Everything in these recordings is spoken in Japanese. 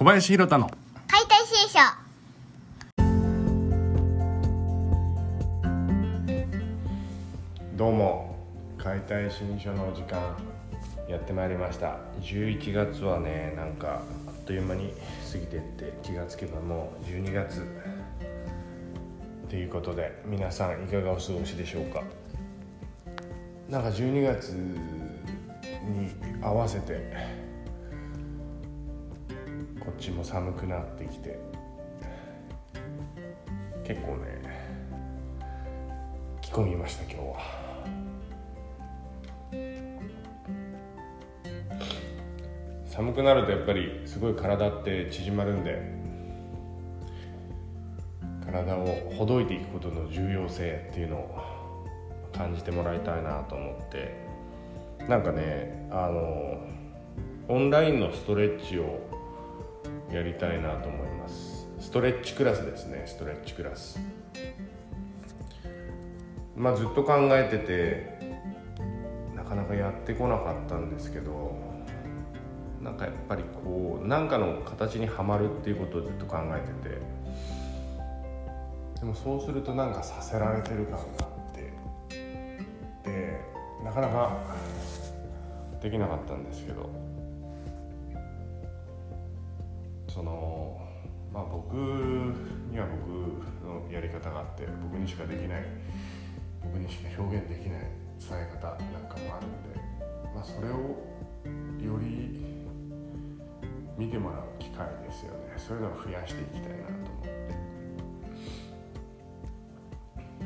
小林弘太の。解体新書。どうも解体新書の時間やってまいりました。11月はねなんかあっという間に過ぎてって気がつけばもう12月。ということで皆さんいかがお過ごしでしょうか？なんか12月に合わせてこっちも寒くなってきて結構ね着込みました今日は。寒くなるとやっぱりすごい体って縮まるんで体をほどいていくことの重要性っていうのを感じてもらいたいなと思ってなんかねあのオンラインのストレッチをやりたいなと思います。ストレッチクラスですね。ストレッチクラス。まあずっと考えててなかなかやってこなかったんですけどなんかやっぱりこう何かの形にはまるっていうことをずっと考えててでもそうするとなんかさせられてる感があってでなかなかできなかったんですけど。そのまあ僕には僕のやり方があって僕にしかできない僕にしか表現できない伝え方なんかもあるんで、まあ、それをより見てもらう機会ですよね。そういうのを増やしていきたいなと思って。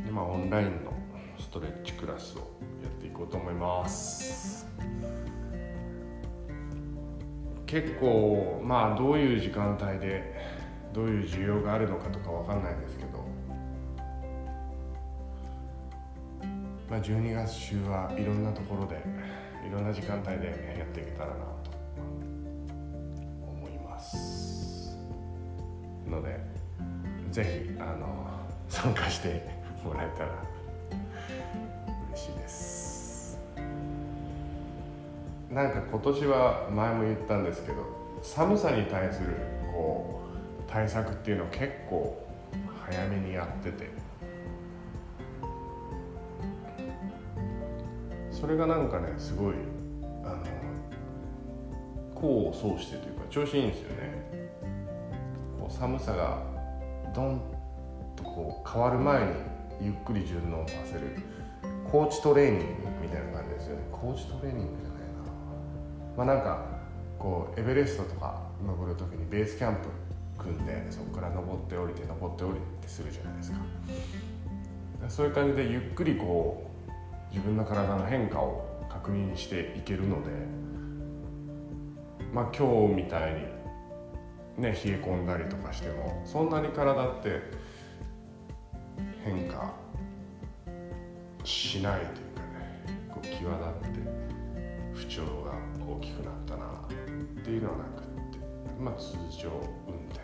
今オンラインのストレッチクラスをやっていこうと思います。結構まあどういう時間帯でどういう需要があるのかとかわかんないですけど、まあ、12月中はいろんなところでいろんな時間帯でやっていけたらなと思います。のでぜひあの参加してもらえたら嬉しいです。なんか今年は前も言ったんですけど寒さに対するこう対策っていうのを結構早めにやってて。それがなんかねすごいあの功を奏してというか調子いいんですよね。こう寒さがドンとこう変わる前にゆっくり順応させるコーチトレーニングみたいな感じですよね。コーチトレーニングまあなんかこうエベレストとか登る時にベースキャンプ組んでそこから登って降りて登って降りてするじゃないですか。そういう感じでゆっくりこう自分の体の変化を確認していけるのでまあ今日みたいにね冷え込んだりとかしてもそんなに体って変化しないというかねこう際立って不調が大きくなったなっていうのはなくってまあ通常運転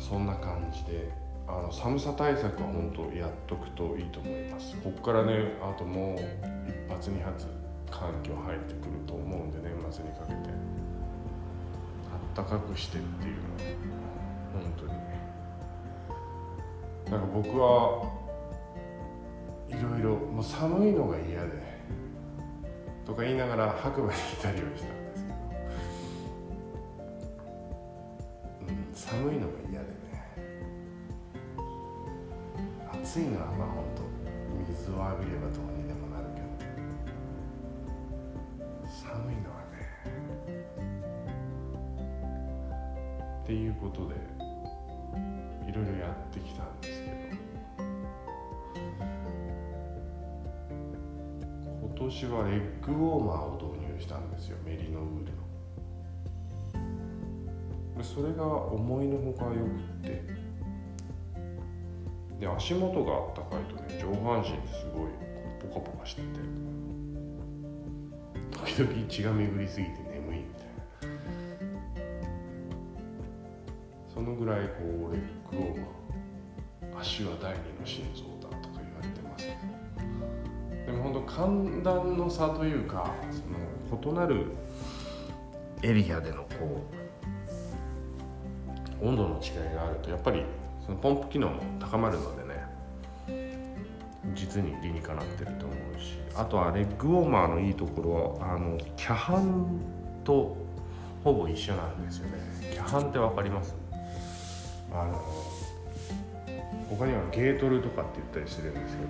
そんな感じであの寒さ対策は本当やっとくといいと思います。ここからねあともう一発二発寒気は入ってくると思うんで年末にかけて。あったかくしてっていうのは本当に。なんか僕はいろいろもう寒いのが嫌でとか言いながら白馬に来たりはしたんですけど、うん、寒いのが嫌でね。暑いのはまあ本当水を浴びればどうにでもなるけど。寒いのはね。っていうことでいろいろやってきたんで今年はレッグウォーマーを導入したんですよメリノウールの。それが思いのほかよくって。で足元があったかいとね上半身すごいポカポカしてて。時々血が巡りすぎて眠いみたいな。そのぐらいこうレッグウォーマー。足は第二の心臓だとか言われてますけど。寒暖の差というかその異なるエリアでのこう温度の違いがあるとやっぱりそのポンプ機能も高まるのでね実に理にかなってると思うしあとはレッグウォーマーのいいところはあのキャハンとほぼ一緒なんですよね。キャハンって分かります？あの他にはゲートルとかって言ったりするんですけど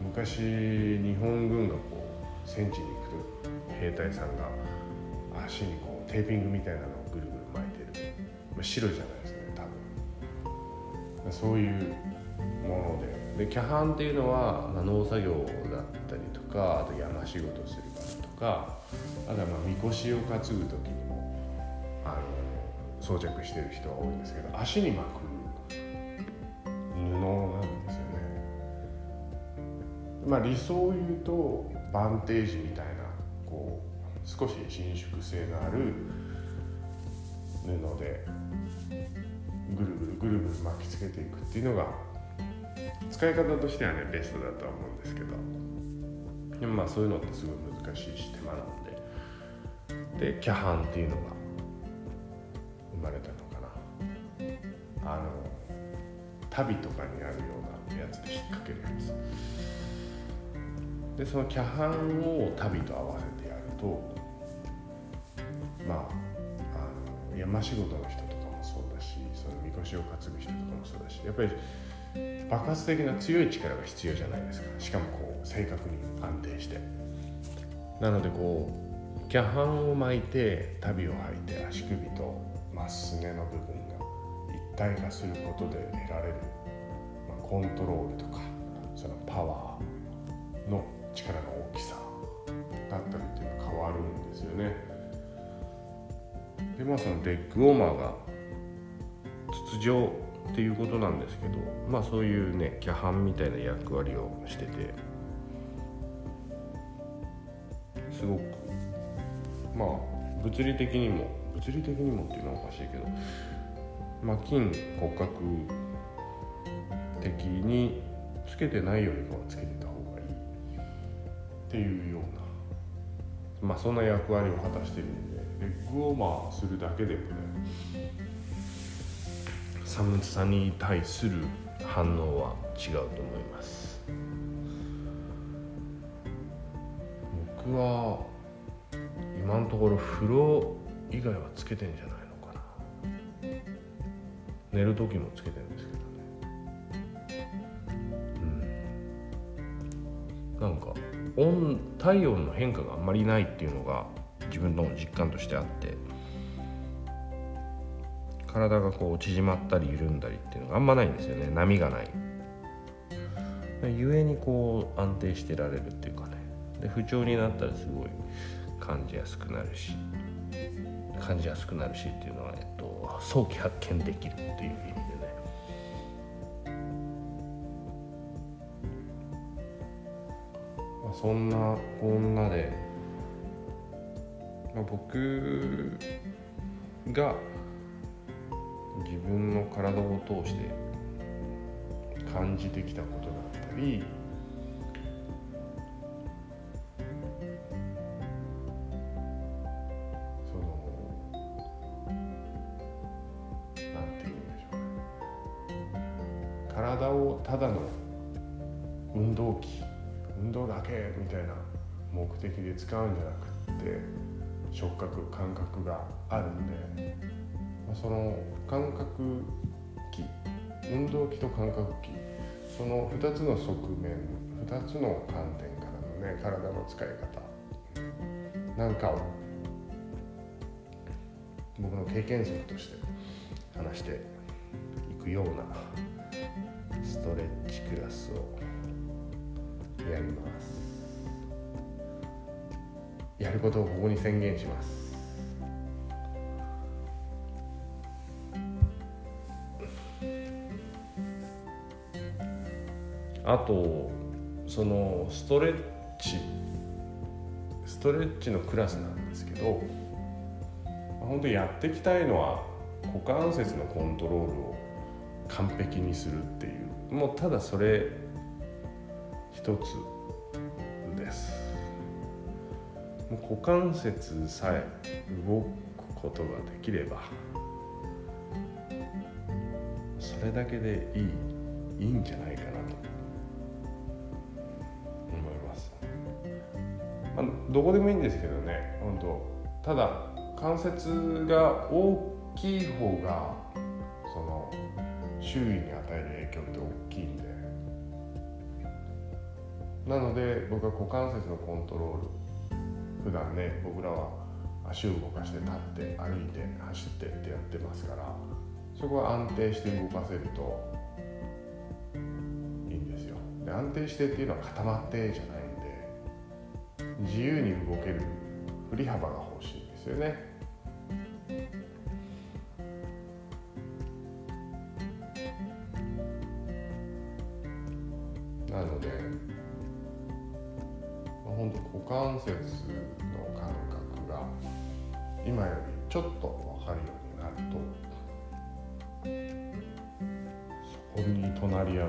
昔日本軍がこう戦地に行くと兵隊さんが足にこうテーピングみたいなのをぐるぐる巻いてる、ま、白じゃないですね多分。そういうものででキャハンっていうのは、まあ、農作業だったりとかあと山仕事する方とかあとはまあみこしを担ぐ時にもあの装着してる人が多いんですけど足に巻くまあ理想を言うとバンテージみたいなこう少し伸縮性のある布でぐるぐるぐるぐる巻きつけていくっていうのが使い方としてはねベストだとは思うんですけど。でもまあそういうのってすごい難しいし手間なんで。でキャハンっていうのが生まれたのかな。あの旅とかにあるようなやつで引っ掛けるやつ。でそのキャハンを旅と合わせてやるとまああの山仕事の人とかもそうだしそのみこしを担ぐ人とかもそうだしやっぱり爆発的な強い力が必要じゃないですか。しかもこう正確に安定して。なのでこうキャハンを巻いて旅を履いて足首とまっすねの部分が一体化することで得られる、まあ、コントロールとかそのパワーのまあそのレッグウォーマーが筒状っていうことなんですけどまあそういうねキャハンみたいな役割をしててすごくまあ物理的にも物理的にもっていうのはおかしいけどまあ筋骨格的につけてないよりかはつけてた方がいいっていうようなまあそんな役割を果たしてるんでレッグウォーマーするだけでもね。寒さに対する反応は違うと思います。僕は今のところ風呂以外はつけてんじゃないのかな。寝る時もつけてるんですけどね。うん。なんか温体温の変化があんまりないっていうのが自分の実感としてあって体がこう縮まったり緩んだりっていうのがあんまないんですよね。波がない。ゆえにこう安定してられるっていうかね。で不調になったらすごい感じやすくなるし感じやすくなるしっていうのは、えっと、早期発見できるっていう意味でね、そんなこんなで、まあ、僕が自分の体を通して感じてきたことだったりそのなんて言うんでしょうね。体をただの運動器運動だけみたいな目的で使うんじゃなくって触覚感覚があるんでその感覚器運動器と感覚器。その2つの側面2つの観点からのね体の使い方。なんかを僕の経験則として話していくようなストレッチクラスをやります。やることをここに宣言します。あとそのストレッチストレッチのクラスなんですけど本当にやっていきたいのは股関節のコントロールを完璧にするっていうもうただそれ一つです。もう股関節さえ動くことができればそれだけでいいいいんじゃないかなと思います、まあ、どこでもいいんですけどね本当。ただ関節が大きい方がその周囲に与える影響って大きいんで。なので僕は股関節のコントロール普段ね僕らは足を動かして立って歩いて走ってってやってますからそこは安定して動かせるといいんですよ。で安定してっていうのは固まってじゃないんで自由に動ける振り幅が欲しいんですよね。なので本当股関節の感覚が今よりちょっと分かるようになるとそこに隣り合う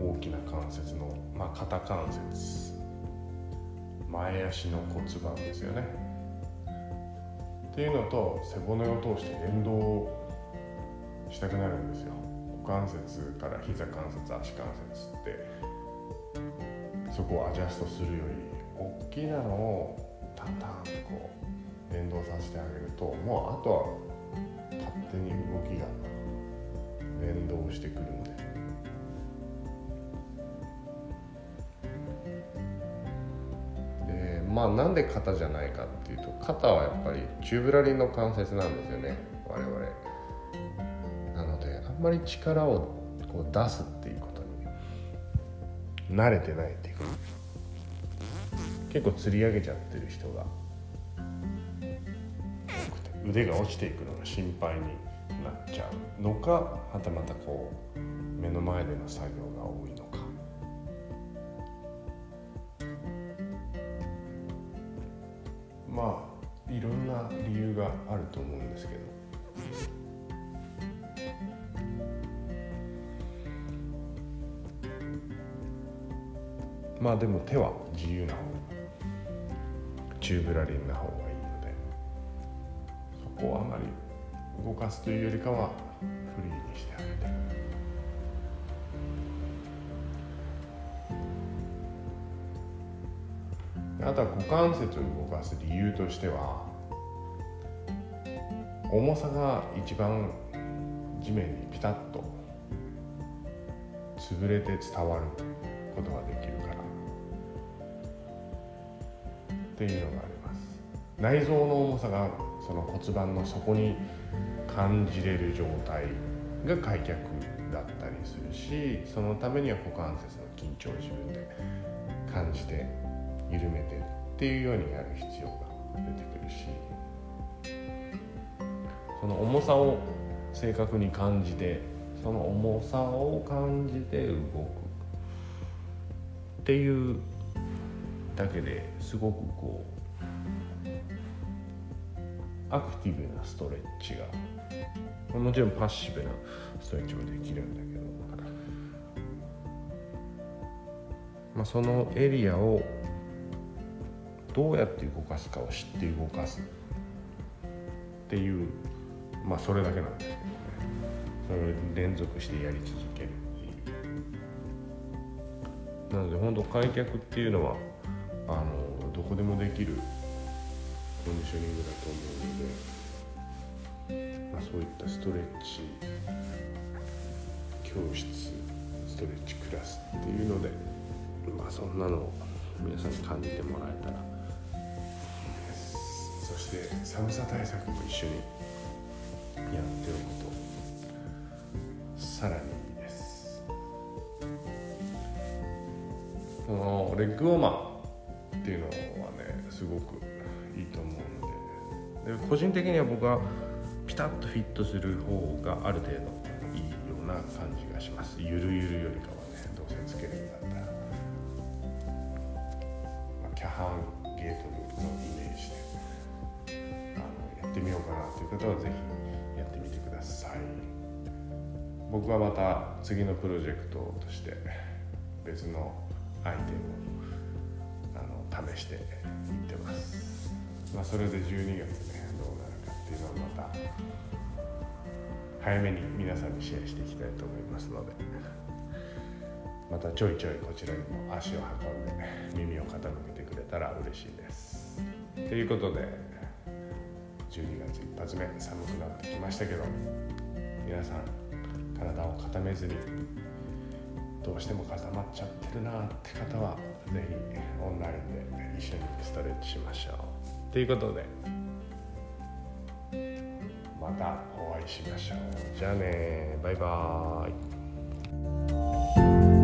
大きな関節の、まあ、肩関節前足の骨盤ですよね。っていうのと背骨を通して連動したくなるんですよ。股関節から膝関節足関節って。そこをアジャストするより大きなのをタンタンとこう連動させてあげるともうあとは勝手に動きが連動してくるんでまあなんで肩じゃないかっていうと肩はやっぱりチューブラリンの関節なんですよね我々。なのであんまり力をこう出すっていうこと慣れてないっていうか。結構釣り上げちゃってる人が。多くて腕が落ちていくのが心配になっちゃう。のかはたまたこう目の前での作業が多いのか。まあいろんな理由があると思うんですけど。まあでも手は自由な方がチューブラリンな方がいいのでそこはあまり動かすというよりかはフリーにしてあげてあとは股関節を動かす理由としては重さが一番地面にピタッと潰れて伝わることができるから。っていうのがあります内臓の重さがその骨盤の底に感じれる状態が開脚だったりするしそのためには股関節の緊張を自分で感じて緩めてっていうようにやる必要が出てくるしその重さを正確に感じてその重さを感じて動くっていうだけですごくこうアクティブなストレッチがもちろんパッシブなストレッチもできるんだけどまあ、そのエリアをどうやって動かすかを知って動かすっていうまあそれだけなんですけどね。それを連続してやり続けるっていう。なので本当開脚っていうのはあのどこでもできるコンディショニングだと思うのでまあ、そういったストレッチ教室ストレッチクラスっていうので、まあ、そんなのを皆さんに感じてもらえたら。いいですそして寒さ対策も一緒にやっておくとさらにいいです。このレッグウォーマー。すごくいいと思うので。で個人的には僕はピタッとフィットする方がある程度いいような感じがします。ゆるゆるよりかはねどうせつけるんだったら、まあ、キャハンゲートルのイメージであのやってみようかなという方は是非やってみてください。僕はまた次のプロジェクトとして別のアイテムを試していってます、まあ、それで12月ねどうなるかっていうのをまた早めに皆さんにシェアしていきたいと思いますのでまたちょいちょいこちらにも足を運んで耳を傾けてくれたら嬉しいです。ということで12月一発目寒くなってきましたけど皆さん体を固めずにどうしても固まっちゃってるなって方はぜひオンラインで一緒にストレッチしましょう。ということでまたお会いしましょう。じゃあねバイバーイ。